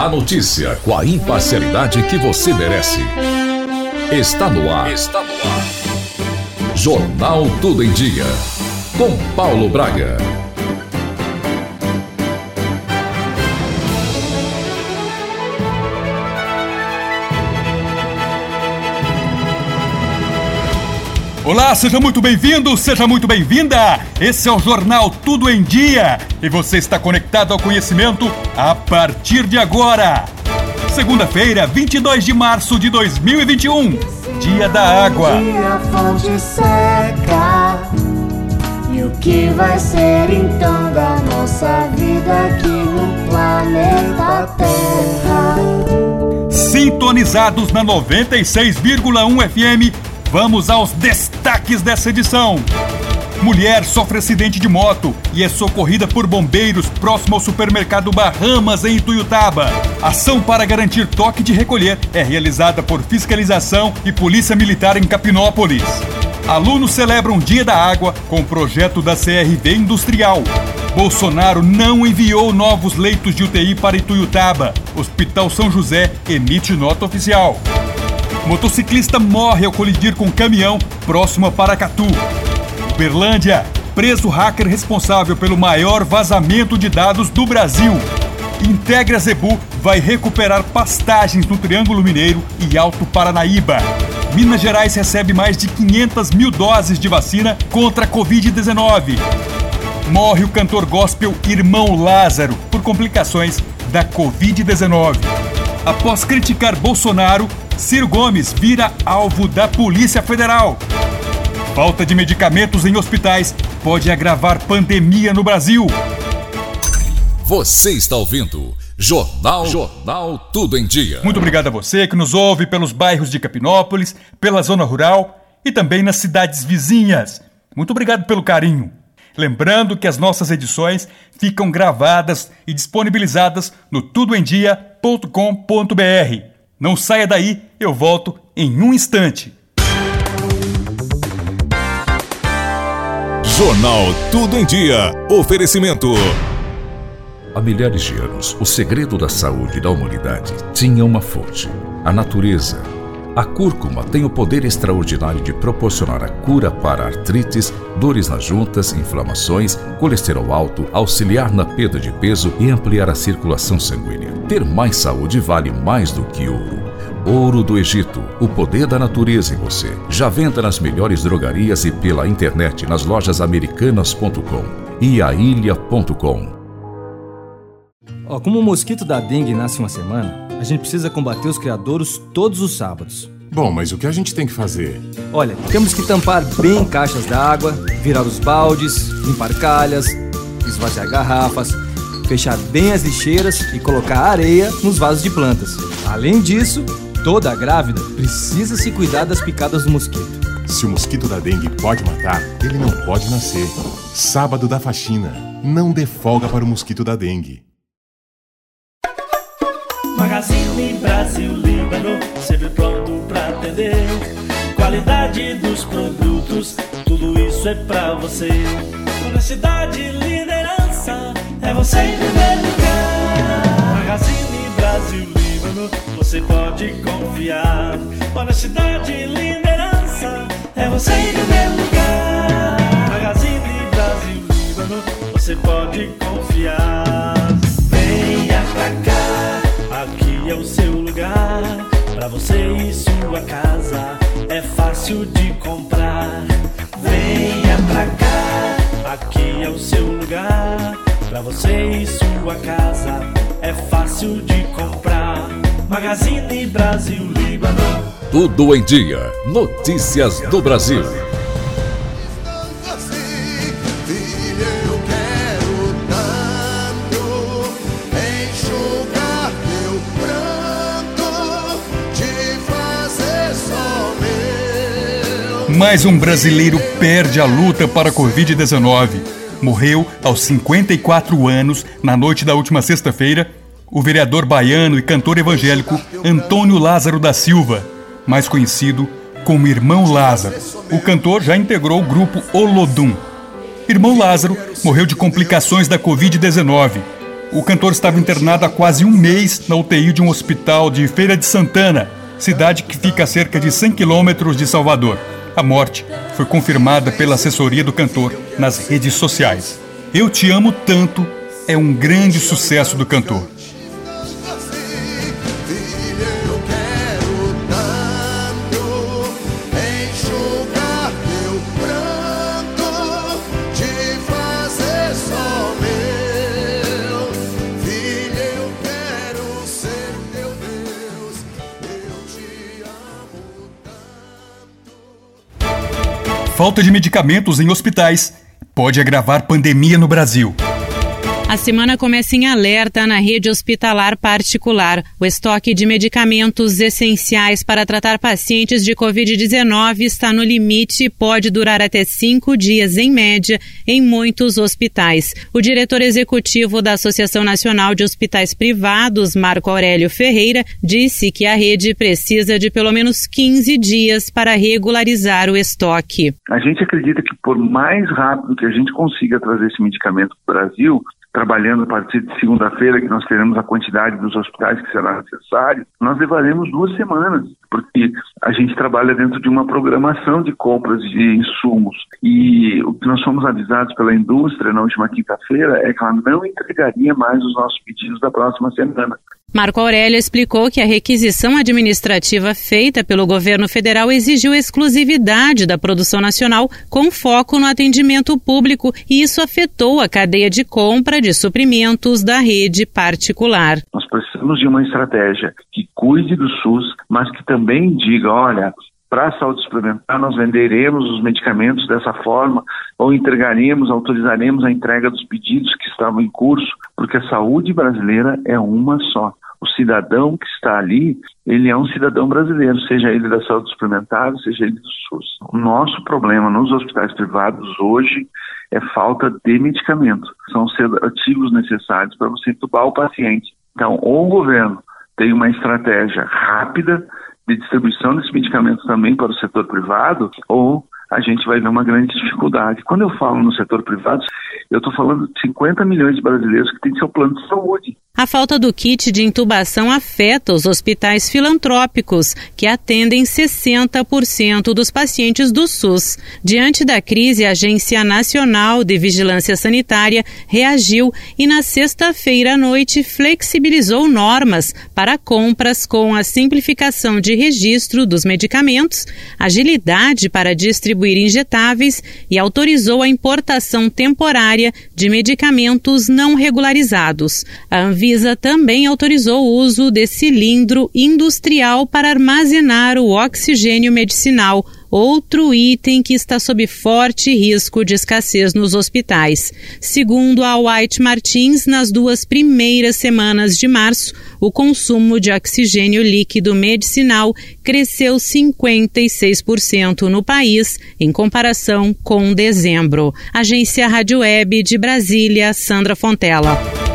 A notícia com a imparcialidade que você merece. Está no ar. Está no ar. Jornal Tudo em Dia. Com Paulo Braga. Olá, seja muito bem-vindo, seja muito bem-vinda. Esse é o Jornal Tudo em Dia e você está conectado ao conhecimento a partir de agora. Segunda-feira, 22 de março de 2021, Dia da Água. dia fonte seca. E o que vai ser então da nossa vida aqui no planeta Terra? Sintonizados na 96,1 FM, vamos aos destaques dessa edição. Mulher sofre acidente de moto e é socorrida por bombeiros próximo ao supermercado Bahamas, em Ituiutaba. Ação para garantir toque de recolher é realizada por Fiscalização e Polícia Militar em Capinópolis. Alunos celebram Dia da Água com o projeto da CRV Industrial. Bolsonaro não enviou novos leitos de UTI para Ituiutaba. Hospital São José emite nota oficial. Motociclista morre ao colidir com caminhão próximo a Paracatu. Uberlândia, preso hacker responsável pelo maior vazamento de dados do Brasil. Integra Zebu vai recuperar pastagens no Triângulo Mineiro e Alto Paranaíba. Minas Gerais recebe mais de 500 mil doses de vacina contra a Covid-19. Morre o cantor gospel Irmão Lázaro por complicações da Covid-19. Após criticar Bolsonaro, Ciro Gomes vira alvo da Polícia Federal. Falta de medicamentos em hospitais pode agravar pandemia no Brasil. Você está ouvindo Jornal Jornal Tudo em Dia. Muito obrigado a você que nos ouve pelos bairros de Capinópolis, pela zona rural e também nas cidades vizinhas. Muito obrigado pelo carinho. Lembrando que as nossas edições ficam gravadas e disponibilizadas no tudoemdia.com.br. Não saia daí, eu volto em um instante. Jornal Tudo em Dia. Oferecimento. Há milhares de anos, o segredo da saúde da humanidade tinha uma fonte: a natureza. A cúrcuma tem o poder extraordinário de proporcionar a cura para artrites, dores nas juntas, inflamações, colesterol alto, auxiliar na perda de peso e ampliar a circulação sanguínea. Ter mais saúde vale mais do que ouro. Ouro do Egito, o poder da natureza em você. Já venda nas melhores drogarias e pela internet nas lojas americanas.com e ailha.com. Como o mosquito da dengue nasce uma semana, a gente precisa combater os criadouros todos os sábados. Bom, mas o que a gente tem que fazer? Olha, temos que tampar bem caixas d'água, virar os baldes, limpar calhas, esvaziar garrafas, fechar bem as lixeiras e colocar areia nos vasos de plantas. Além disso, toda grávida precisa se cuidar das picadas do mosquito. Se o mosquito da dengue pode matar, ele não pode nascer. Sábado da faxina. Não dê folga para o mosquito da dengue. Magazine Brasil Líbano, sempre pronto pra atender. Qualidade dos produtos, tudo isso é pra você. Honestidade e liderança, é você em primeiro lugar. Magazine Brasil Líbano, você pode confiar. Honestidade e liderança, é você em primeiro lugar. Magazine Brasil Líbano, você pode confiar. É o seu lugar. Pra você e sua casa, é fácil de comprar. Venha pra cá, aqui é o seu lugar. Pra você e sua casa, é fácil de comprar. Magazine Brasil Líbano. Tudo em Dia. Notícias do Brasil. Mais um brasileiro perde a luta para a Covid-19. Morreu aos 54 anos na noite da última sexta-feira o vereador baiano e cantor evangélico Antônio Lázaro da Silva, mais conhecido como Irmão Lázaro. O cantor já integrou o grupo Olodum. Irmão Lázaro morreu de complicações da Covid-19. O cantor estava internado há quase um mês na UTI de um hospital de Feira de Santana, cidade que fica a cerca de 100 quilômetros de Salvador. A morte foi confirmada pela assessoria do cantor nas redes sociais. Eu Te Amo Tanto é um grande sucesso do cantor. Falta de medicamentos em hospitais pode agravar pandemia no Brasil. A semana começa em alerta na rede hospitalar particular. O estoque de medicamentos essenciais para tratar pacientes de Covid-19 está no limite e pode durar até cinco dias, em média, em muitos hospitais. O diretor executivo da Associação Nacional de Hospitais Privados, Marco Aurélio Ferreira, disse que a rede precisa de pelo menos 15 dias para regularizar o estoque. A gente acredita que, por mais rápido que a gente consiga trazer esse medicamento para o Brasil, trabalhando a partir de segunda-feira, que nós teremos a quantidade dos hospitais que será necessário, nós levaremos duas semanas, porque a gente trabalha dentro de uma programação de compras de insumos. E o que nós fomos avisados pela indústria na última quinta-feira é que ela não entregaria mais os nossos pedidos da próxima semana. Marco Aurélio explicou que a requisição administrativa feita pelo governo federal exigiu exclusividade da produção nacional com foco no atendimento público e isso afetou a cadeia de compra de suprimentos da rede particular. Nós precisamos de uma estratégia que cuide do SUS, mas que também diga, olha, para a saúde suplementar, nós venderemos os medicamentos dessa forma ou entregaremos, autorizaremos a entrega dos pedidos que estavam em curso, porque a saúde brasileira é uma só o cidadão que está ali, ele é um cidadão brasileiro, seja ele da saúde suplementar, seja ele do SUS. O nosso problema nos hospitais privados hoje é falta de medicamento. São sedativos necessários para você entubar o paciente. Então, ou o governo tem uma estratégia rápida de distribuição desses medicamentos também para o setor privado, ou a gente vai ver uma grande dificuldade. Quando eu falo no setor privado, eu estou falando de 50 milhões de brasileiros que têm seu plano de saúde. A falta do kit de intubação afeta os hospitais filantrópicos, que atendem 60% dos pacientes do SUS. Diante da crise, a Agência Nacional de Vigilância Sanitária reagiu e, na sexta-feira à noite, flexibilizou normas para compras com a simplificação de registro dos medicamentos, agilidade para distribuir injetáveis e autorizou a importação temporária de medicamentos não regularizados. A Anvisa também autorizou o uso de cilindro industrial para armazenar o oxigênio medicinal, outro item que está sob forte risco de escassez nos hospitais. Segundo a White Martins, nas duas primeiras semanas de março, o consumo de oxigênio líquido medicinal cresceu 56% no país, em comparação com dezembro. Agência Rádio Web de Brasília, Sandra Fontela.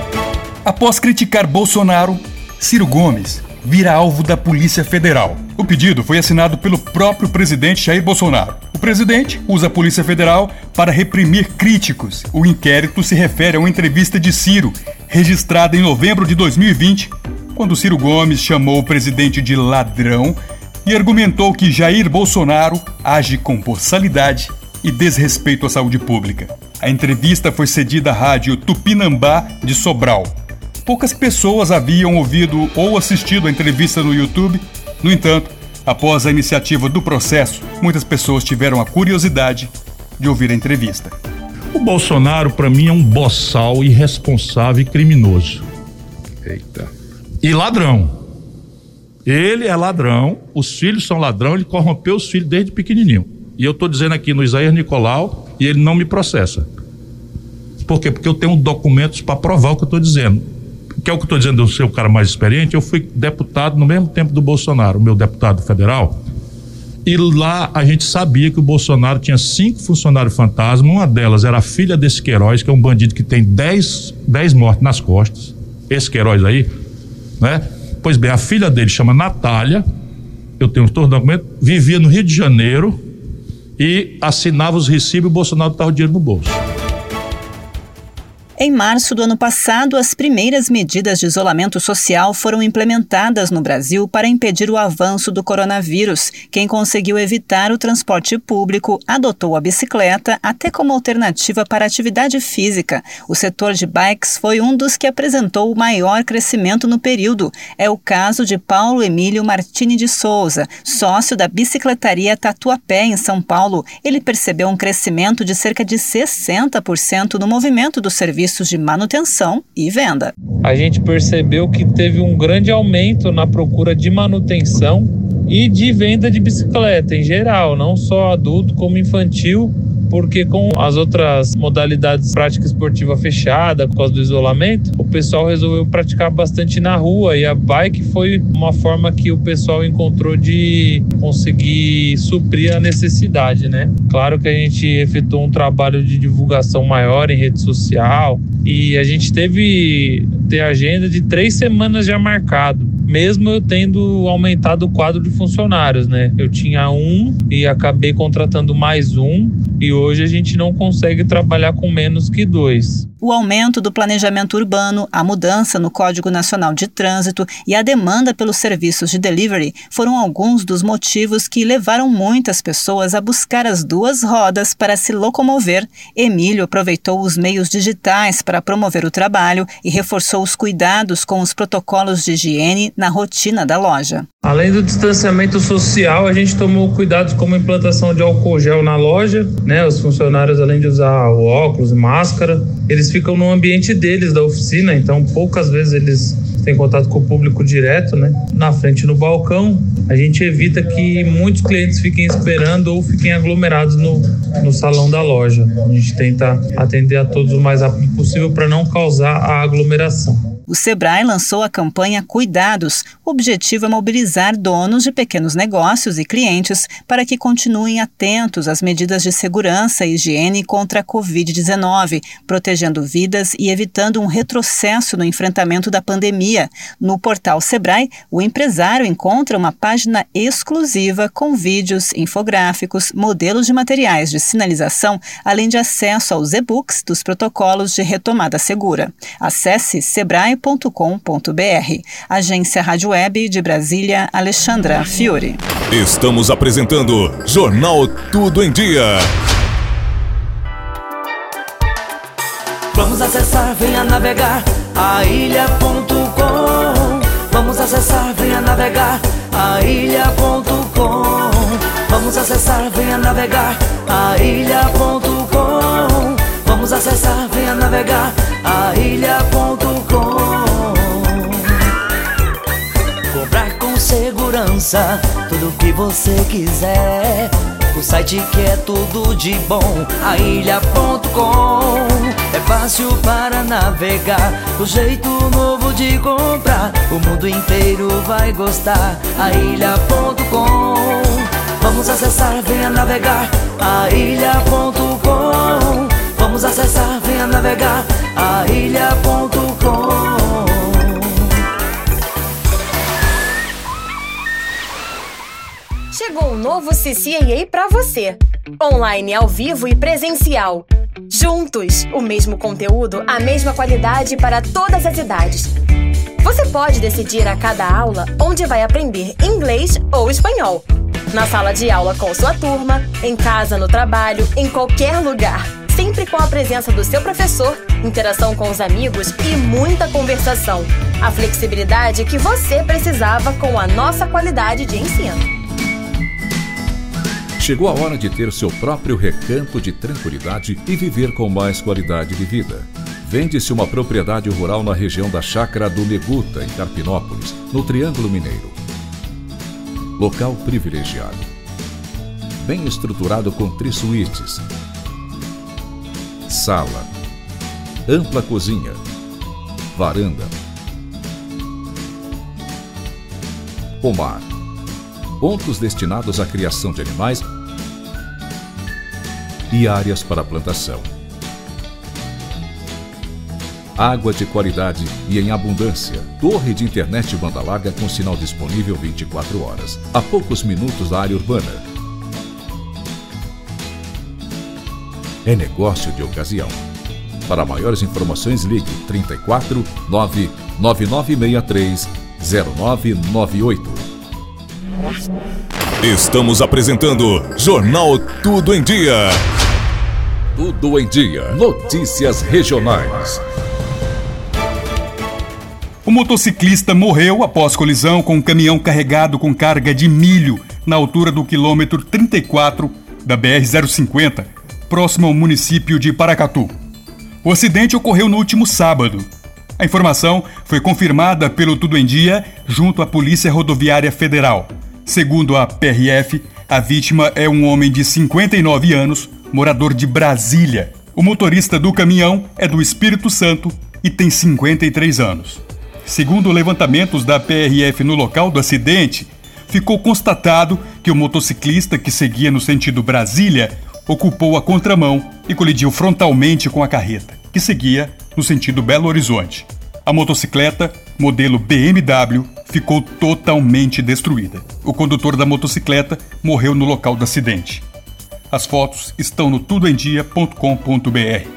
Após criticar Bolsonaro, Ciro Gomes vira alvo da Polícia Federal. O pedido foi assinado pelo próprio presidente Jair Bolsonaro. O presidente usa a Polícia Federal para reprimir críticos. O inquérito se refere a uma entrevista de Ciro, registrada em novembro de 2020, quando Ciro Gomes chamou o presidente de ladrão e argumentou que Jair Bolsonaro age com boçalidade e desrespeito à saúde pública. A entrevista foi cedida à rádio Tupinambá de Sobral poucas pessoas haviam ouvido ou assistido a entrevista no YouTube. No entanto, após a iniciativa do processo, muitas pessoas tiveram a curiosidade de ouvir a entrevista. O Bolsonaro, para mim, é um boçal irresponsável e criminoso. Eita. E ladrão. Ele é ladrão, os filhos são ladrão, ele corrompeu os filhos desde pequenininho. E eu estou dizendo aqui no Isaías Nicolau e ele não me processa. Por quê? Porque eu tenho documentos para provar o que eu estou dizendo que é o que eu estou dizendo, eu ser o cara mais experiente, eu fui deputado no mesmo tempo do Bolsonaro, meu deputado federal. E lá a gente sabia que o Bolsonaro tinha cinco funcionários fantasma. Uma delas era a filha desse Queiroz, que é um bandido que tem dez, dez mortes nas costas. Esse Queiroz aí, né? Pois bem, a filha dele chama Natália, eu tenho todos os documentos, vivia no Rio de Janeiro e assinava os recibos e o Bolsonaro estava o dinheiro no bolso. Em março do ano passado, as primeiras medidas de isolamento social foram implementadas no Brasil para impedir o avanço do coronavírus. Quem conseguiu evitar o transporte público adotou a bicicleta até como alternativa para atividade física. O setor de bikes foi um dos que apresentou o maior crescimento no período. É o caso de Paulo Emílio Martini de Souza, sócio da bicicletaria Tatuapé, em São Paulo. Ele percebeu um crescimento de cerca de 60% no movimento do serviço serviços de manutenção e venda. A gente percebeu que teve um grande aumento na procura de manutenção e de venda de bicicleta em geral, não só adulto como infantil porque com as outras modalidades de prática esportiva fechada, por causa do isolamento, o pessoal resolveu praticar bastante na rua e a bike foi uma forma que o pessoal encontrou de conseguir suprir a necessidade, né? Claro que a gente efetuou um trabalho de divulgação maior em rede social e a gente teve ter agenda de três semanas já marcado mesmo eu tendo aumentado o quadro de funcionários, né? Eu tinha um e acabei contratando mais um, e hoje a gente não consegue trabalhar com menos que dois. O aumento do planejamento urbano, a mudança no Código Nacional de Trânsito e a demanda pelos serviços de delivery foram alguns dos motivos que levaram muitas pessoas a buscar as duas rodas para se locomover. Emílio aproveitou os meios digitais para promover o trabalho e reforçou os cuidados com os protocolos de higiene na rotina da loja. Além do distanciamento social, a gente tomou cuidados como implantação de álcool gel na loja, né? Os funcionários, além de usar óculos e máscara, eles ficam no ambiente deles, da oficina, então poucas vezes eles têm contato com o público direto, né? Na frente no balcão, a gente evita que muitos clientes fiquem esperando ou fiquem aglomerados no, no salão da loja. A gente tenta atender a todos o mais rápido possível para não causar a aglomeração. O Sebrae lançou a campanha Cuidados. O objetivo é mobilizar donos de pequenos negócios e clientes para que continuem atentos às medidas de segurança e higiene contra a Covid-19, protegendo vidas e evitando um retrocesso no enfrentamento da pandemia. No portal Sebrae, o empresário encontra uma página exclusiva com vídeos, infográficos, modelos de materiais de sinalização, além de acesso aos e-books dos protocolos de retomada segura. Acesse sebrae sebrae.com.br. Agência Rádio Web de Brasília, Alexandra Fiore. Estamos apresentando Jornal Tudo em Dia. Vamos acessar, venha navegar a ilha.com. Vamos acessar, venha navegar a ilha.com. Vamos acessar, venha navegar a ilha.com. Vamos acessar, venha navegar a ilha.com. segurança, tudo que você quiser. O site que é tudo de bom, ailha.com. É fácil para navegar, o jeito novo de comprar. O mundo inteiro vai gostar, ailha.com. Vamos acessar, venha navegar, ailha.com. Vamos acessar, venha navegar, ailha.com. Chegou um novo CCAA para você. Online, ao vivo e presencial. Juntos, o mesmo conteúdo, a mesma qualidade para todas as idades. Você pode decidir a cada aula onde vai aprender inglês ou espanhol. Na sala de aula com sua turma, em casa, no trabalho, em qualquer lugar. Sempre com a presença do seu professor, interação com os amigos e muita conversação. A flexibilidade que você precisava com a nossa qualidade de ensino. Chegou a hora de ter seu próprio recanto de tranquilidade e viver com mais qualidade de vida. Vende-se uma propriedade rural na região da Chácara do Neguta, em Carpinópolis, no Triângulo Mineiro. Local privilegiado. Bem estruturado com três suítes. Sala. Ampla cozinha. Varanda. Pomar pontos destinados à criação de animais e áreas para plantação. Água de qualidade e em abundância. Torre de internet banda larga com sinal disponível 24 horas. A poucos minutos da área urbana. É negócio de ocasião. Para maiores informações, ligue 34 99963 0998. Estamos apresentando Jornal Tudo em Dia. Tudo em Dia. Notícias regionais. O motociclista morreu após colisão com um caminhão carregado com carga de milho na altura do quilômetro 34 da BR-050, próximo ao município de Paracatu. O acidente ocorreu no último sábado. A informação foi confirmada pelo Tudo em Dia junto à Polícia Rodoviária Federal. Segundo a PRF, a vítima é um homem de 59 anos, morador de Brasília. O motorista do caminhão é do Espírito Santo e tem 53 anos. Segundo levantamentos da PRF no local do acidente, ficou constatado que o motociclista que seguia no sentido Brasília ocupou a contramão e colidiu frontalmente com a carreta, que seguia no sentido Belo Horizonte. A motocicleta, modelo BMW, ficou totalmente destruída. O condutor da motocicleta morreu no local do acidente. As fotos estão no tudoemdia.com.br.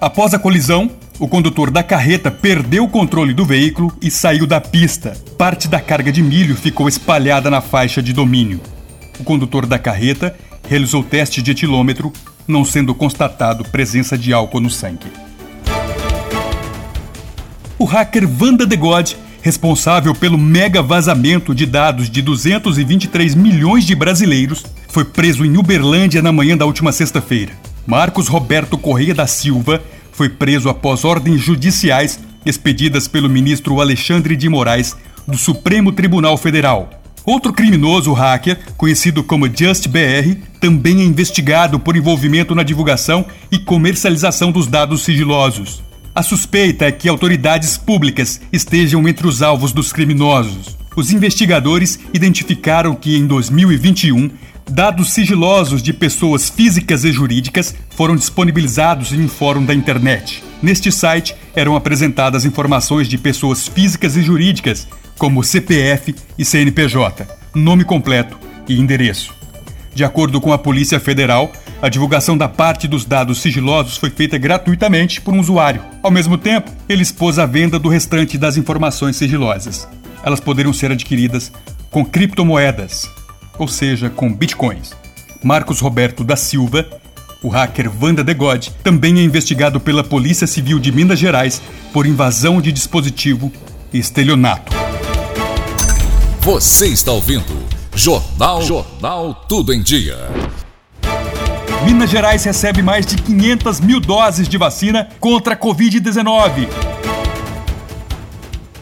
Após a colisão, o condutor da carreta perdeu o controle do veículo e saiu da pista. Parte da carga de milho ficou espalhada na faixa de domínio. O condutor da carreta realizou teste de etilômetro, não sendo constatado presença de álcool no sangue. O hacker Vanda de God, responsável pelo mega vazamento de dados de 223 milhões de brasileiros, foi preso em Uberlândia na manhã da última sexta-feira. Marcos Roberto Correia da Silva foi preso após ordens judiciais expedidas pelo ministro Alexandre de Moraes do Supremo Tribunal Federal. Outro criminoso hacker, conhecido como JustBR, também é investigado por envolvimento na divulgação e comercialização dos dados sigilosos. A suspeita é que autoridades públicas estejam entre os alvos dos criminosos. Os investigadores identificaram que em 2021 Dados sigilosos de pessoas físicas e jurídicas foram disponibilizados em um fórum da internet. Neste site eram apresentadas informações de pessoas físicas e jurídicas, como CPF e CNPJ, nome completo e endereço. De acordo com a Polícia Federal, a divulgação da parte dos dados sigilosos foi feita gratuitamente por um usuário. Ao mesmo tempo, ele expôs a venda do restante das informações sigilosas. Elas poderiam ser adquiridas com criptomoedas, ou seja, com bitcoins. Marcos Roberto da Silva, o hacker Vanda de God, também é investigado pela Polícia Civil de Minas Gerais por invasão de dispositivo e estelionato. Você está ouvindo Jornal Jornal Tudo em Dia. Minas Gerais recebe mais de 500 mil doses de vacina contra a Covid-19.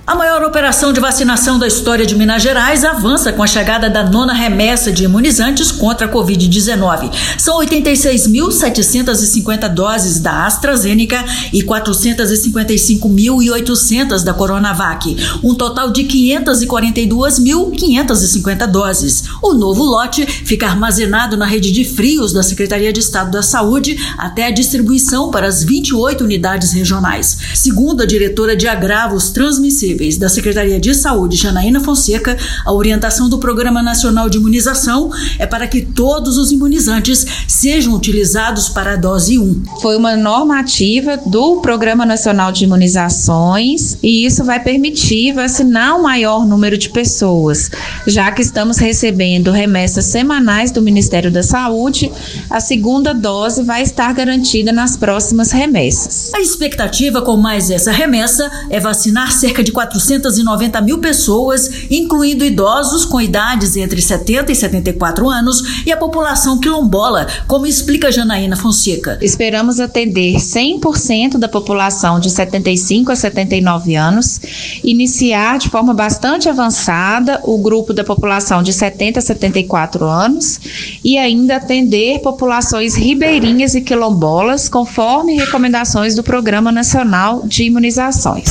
A maior operação de vacinação da história de Minas Gerais avança com a chegada da nona remessa de imunizantes contra a Covid-19. São 86.750 doses da AstraZeneca e 455.800 da Coronavac, um total de 542.550 doses. O novo lote fica armazenado na rede de frios da Secretaria de Estado da Saúde até a distribuição para as 28 unidades regionais. Segundo a diretora de agravos transmissíveis, da Secretaria de Saúde, Janaína Fonseca, a orientação do Programa Nacional de Imunização é para que todos os imunizantes sejam utilizados para a dose 1. Foi uma normativa do Programa Nacional de Imunizações e isso vai permitir vacinar o um maior número de pessoas, já que estamos recebendo remessas semanais do Ministério da Saúde, a segunda dose vai estar garantida nas próximas remessas. A expectativa com mais essa remessa é vacinar cerca de 490 mil pessoas, incluindo idosos com idades entre 70 e 74 anos e a população quilombola, como explica Janaína Fonseca. Esperamos atender 100% da população de 75 a 79 anos, iniciar de forma bastante avançada o grupo da população de 70 a 74 anos e ainda atender populações ribeirinhas e quilombolas, conforme recomendações do Programa Nacional de Imunizações.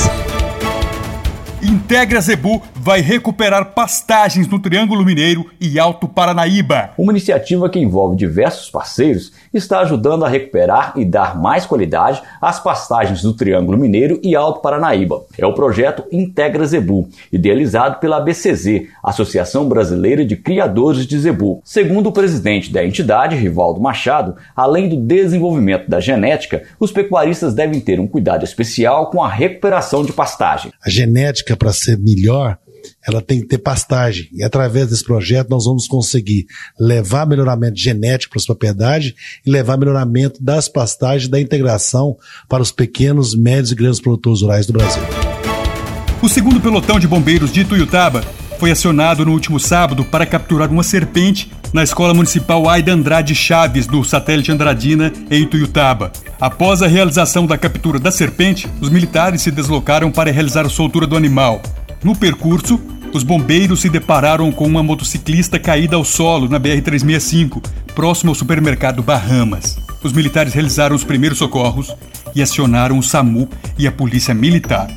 Integra Zebu vai recuperar pastagens no Triângulo Mineiro e Alto Paranaíba. Uma iniciativa que envolve diversos parceiros está ajudando a recuperar e dar mais qualidade às pastagens do Triângulo Mineiro e Alto Paranaíba. É o projeto Integra Zebu, idealizado pela ABCZ, Associação Brasileira de Criadores de Zebu. Segundo o presidente da entidade, Rivaldo Machado, além do desenvolvimento da genética, os pecuaristas devem ter um cuidado especial com a recuperação de pastagem. A genética, para ser melhor, ela tem que ter pastagem. E através desse projeto nós vamos conseguir levar melhoramento genético para as propriedades e levar melhoramento das pastagens da integração para os pequenos, médios e grandes produtores rurais do Brasil. O segundo pelotão de bombeiros de Ituiutaba foi acionado no último sábado para capturar uma serpente na Escola Municipal Aida Andrade Chaves, do satélite Andradina, em Ituiutaba. Após a realização da captura da serpente, os militares se deslocaram para realizar a soltura do animal. No percurso, os bombeiros se depararam com uma motociclista caída ao solo na BR-365, próximo ao supermercado Bahamas. Os militares realizaram os primeiros socorros e acionaram o SAMU e a Polícia Militar.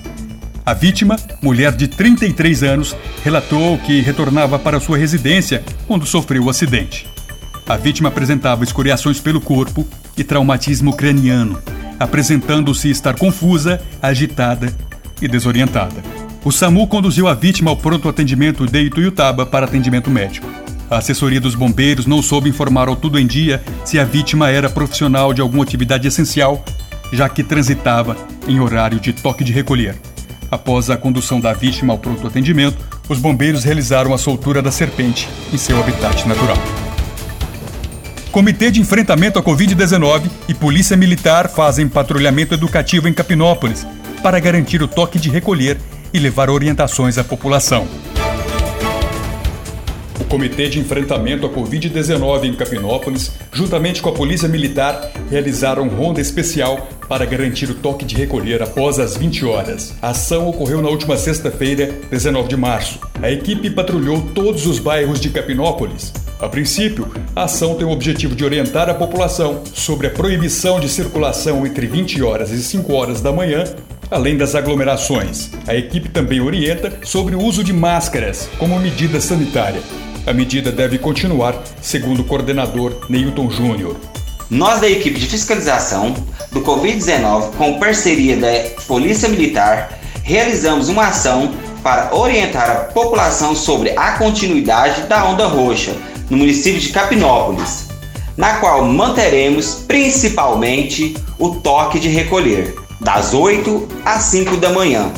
A vítima, mulher de 33 anos, relatou que retornava para sua residência quando sofreu o acidente. A vítima apresentava escoriações pelo corpo e traumatismo craniano, apresentando-se estar confusa, agitada e desorientada. O SAMU conduziu a vítima ao pronto atendimento de Ituiutaba para atendimento médico. A assessoria dos bombeiros não soube informar ao Tudo em Dia se a vítima era profissional de alguma atividade essencial, já que transitava em horário de toque de recolher. Após a condução da vítima ao pronto atendimento, os bombeiros realizaram a soltura da serpente em seu habitat natural. Comitê de Enfrentamento à Covid-19 e Polícia Militar fazem patrulhamento educativo em Capinópolis para garantir o toque de recolher e levar orientações à população. O Comitê de Enfrentamento à Covid-19 em Capinópolis, juntamente com a Polícia Militar, realizaram ronda especial para garantir o toque de recolher após as 20 horas. A ação ocorreu na última sexta-feira, 19 de março. A equipe patrulhou todos os bairros de Capinópolis. A princípio, a ação tem o objetivo de orientar a população sobre a proibição de circulação entre 20 horas e 5 horas da manhã além das aglomerações. A equipe também orienta sobre o uso de máscaras como medida sanitária. A medida deve continuar, segundo o coordenador Neilton Júnior. Nós da equipe de fiscalização do Covid-19, com parceria da Polícia Militar, realizamos uma ação para orientar a população sobre a continuidade da onda roxa no município de Capinópolis, na qual manteremos principalmente o toque de recolher das 8 às 5 da manhã.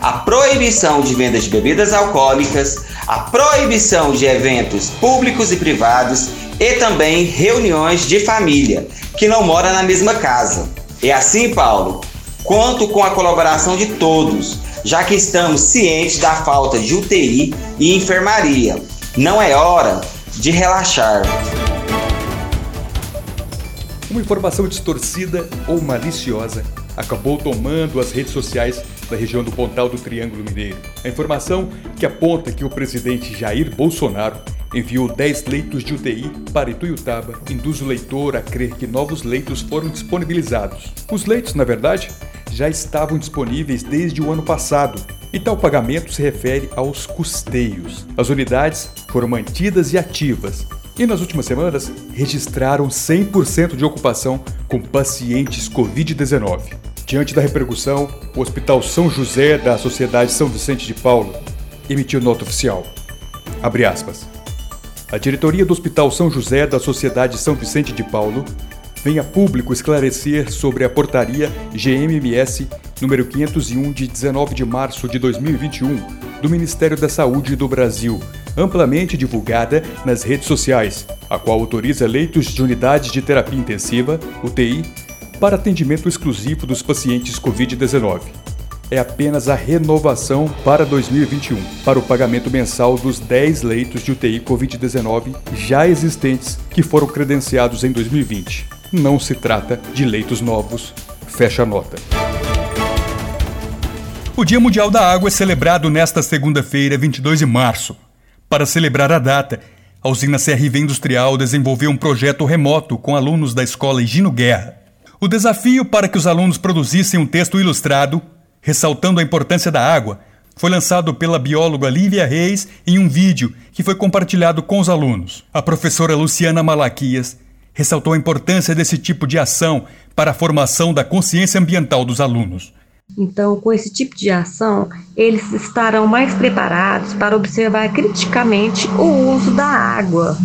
A proibição de venda de bebidas alcoólicas, a proibição de eventos públicos e privados e também reuniões de família que não mora na mesma casa. É assim, Paulo, conto com a colaboração de todos, já que estamos cientes da falta de UTI e enfermaria. Não é hora de relaxar. Uma informação distorcida ou maliciosa acabou tomando as redes sociais da região do Pontal do Triângulo Mineiro. A informação que aponta que o presidente Jair Bolsonaro enviou 10 leitos de UTI para Ituiutaba induz o leitor a crer que novos leitos foram disponibilizados. Os leitos, na verdade, já estavam disponíveis desde o ano passado, e tal pagamento se refere aos custeios. As unidades foram mantidas e ativas, e nas últimas semanas registraram 100% de ocupação com pacientes Covid-19. Diante da repercussão, o Hospital São José da Sociedade São Vicente de Paulo emitiu nota oficial. Abre aspas. A diretoria do Hospital São José da Sociedade São Vicente de Paulo vem a público esclarecer sobre a portaria GMMS número 501 de 19 de março de 2021 do Ministério da Saúde do Brasil, amplamente divulgada nas redes sociais, a qual autoriza leitos de unidades de terapia intensiva, UTI, para atendimento exclusivo dos pacientes Covid-19. É apenas a renovação para 2021, para o pagamento mensal dos 10 leitos de UTI Covid-19 já existentes que foram credenciados em 2020. Não se trata de leitos novos. Fecha a nota. O Dia Mundial da Água é celebrado nesta segunda-feira, 22 de março. Para celebrar a data, a usina CRV Industrial desenvolveu um projeto remoto com alunos da escola Higino Guerra. O desafio para que os alunos produzissem um texto ilustrado, ressaltando a importância da água, foi lançado pela bióloga Lívia Reis em um vídeo que foi compartilhado com os alunos. A professora Luciana Malaquias ressaltou a importância desse tipo de ação para a formação da consciência ambiental dos alunos. Então, com esse tipo de ação, eles estarão mais preparados para observar criticamente o uso da água.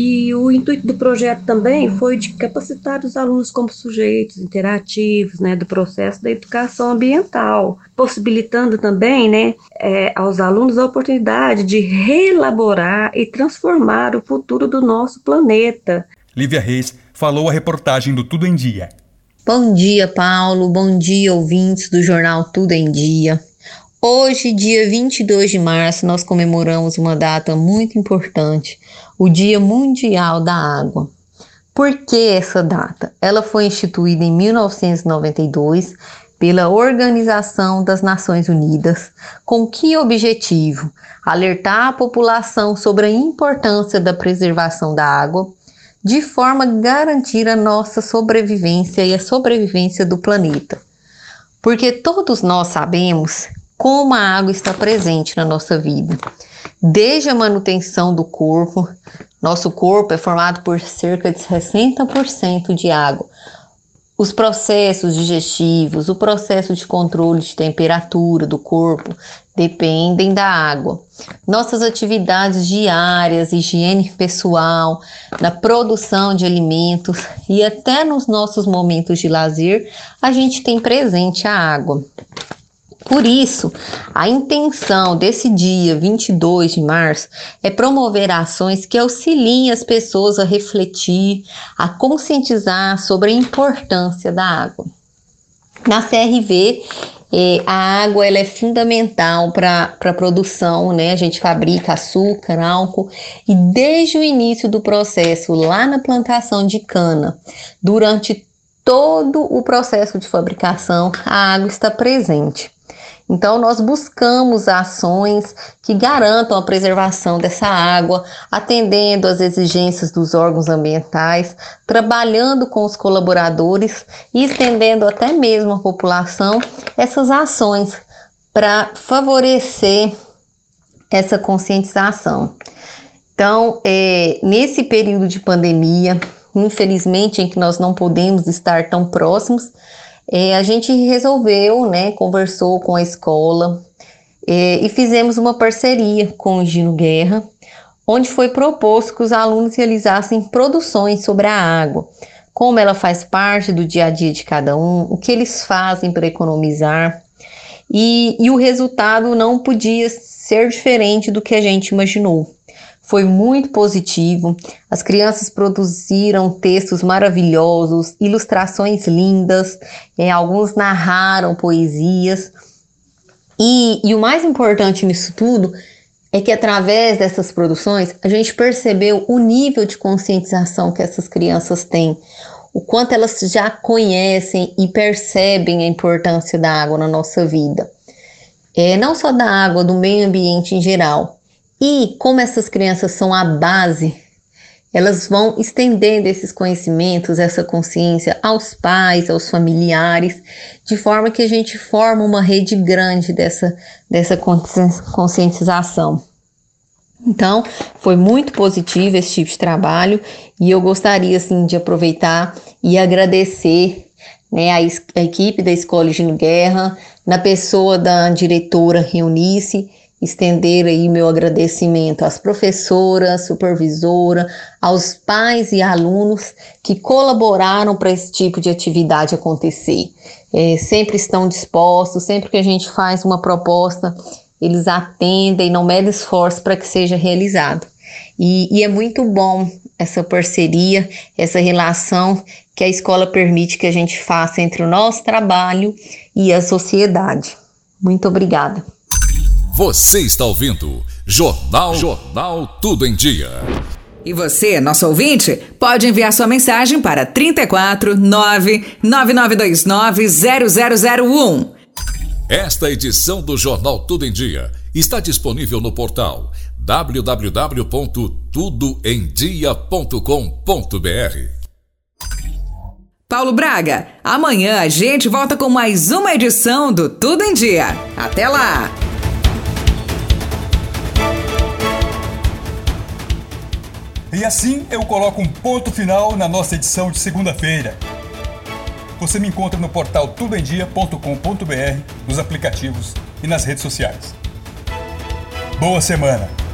E o intuito do projeto também foi de capacitar os alunos como sujeitos interativos né, do processo da educação ambiental, possibilitando também né, é, aos alunos a oportunidade de reelaborar e transformar o futuro do nosso planeta. Lívia Reis falou a reportagem do Tudo em Dia. Bom dia, Paulo. Bom dia, ouvintes do jornal Tudo em Dia. Hoje, dia 22 de março, nós comemoramos uma data muito importante, o Dia Mundial da Água. Por que essa data? Ela foi instituída em 1992 pela Organização das Nações Unidas, com que objetivo? Alertar a população sobre a importância da preservação da água de forma a garantir a nossa sobrevivência e a sobrevivência do planeta. Porque todos nós sabemos como a água está presente na nossa vida. Desde a manutenção do corpo, nosso corpo é formado por cerca de 60% de água, os processos digestivos, o processo de controle de temperatura do corpo dependem da água. Nossas atividades diárias, higiene pessoal, na produção de alimentos e até nos nossos momentos de lazer, a gente tem presente a água. Por isso, a intenção desse dia 22 de março é promover ações que auxiliem as pessoas a refletir, a conscientizar sobre a importância da água. Na CRV, eh, a água ela é fundamental para a produção, né? A gente fabrica açúcar, álcool, e desde o início do processo, lá na plantação de cana, durante todo o processo de fabricação, a água está presente. Então, nós buscamos ações que garantam a preservação dessa água, atendendo às exigências dos órgãos ambientais, trabalhando com os colaboradores e estendendo até mesmo à população essas ações para favorecer essa conscientização. Então, é, nesse período de pandemia, infelizmente, em que nós não podemos estar tão próximos, é, a gente resolveu, né, conversou com a escola é, e fizemos uma parceria com o Gino Guerra, onde foi proposto que os alunos realizassem produções sobre a água, como ela faz parte do dia a dia de cada um, o que eles fazem para economizar, e, e o resultado não podia ser diferente do que a gente imaginou foi muito positivo. As crianças produziram textos maravilhosos, ilustrações lindas, é, alguns narraram poesias. E, e o mais importante nisso tudo é que através dessas produções a gente percebeu o nível de conscientização que essas crianças têm, o quanto elas já conhecem e percebem a importância da água na nossa vida. É, não só da água, do meio ambiente em geral, e como essas crianças são a base, elas vão estendendo esses conhecimentos, essa consciência aos pais, aos familiares, de forma que a gente forma uma rede grande dessa, dessa conscientização. Então, foi muito positivo esse tipo de trabalho e eu gostaria assim de aproveitar e agradecer né, a, a equipe da Escola Gino Guerra, na pessoa da diretora Reunice estender aí meu agradecimento às professoras, supervisora, aos pais e alunos que colaboraram para esse tipo de atividade acontecer. É, sempre estão dispostos, sempre que a gente faz uma proposta, eles atendem, não medem esforço para que seja realizado. E, e é muito bom essa parceria, essa relação que a escola permite que a gente faça entre o nosso trabalho e a sociedade. Muito obrigada. Você está ouvindo Jornal Jornal Tudo em Dia. E você, nosso ouvinte, pode enviar sua mensagem para 34 99929 0001. Esta edição do Jornal Tudo em Dia está disponível no portal www.tudoemdia.com.br. Paulo Braga. Amanhã a gente volta com mais uma edição do Tudo em Dia. Até lá! E assim eu coloco um ponto final na nossa edição de segunda-feira. Você me encontra no portal tudoemdia.com.br, nos aplicativos e nas redes sociais. Boa semana!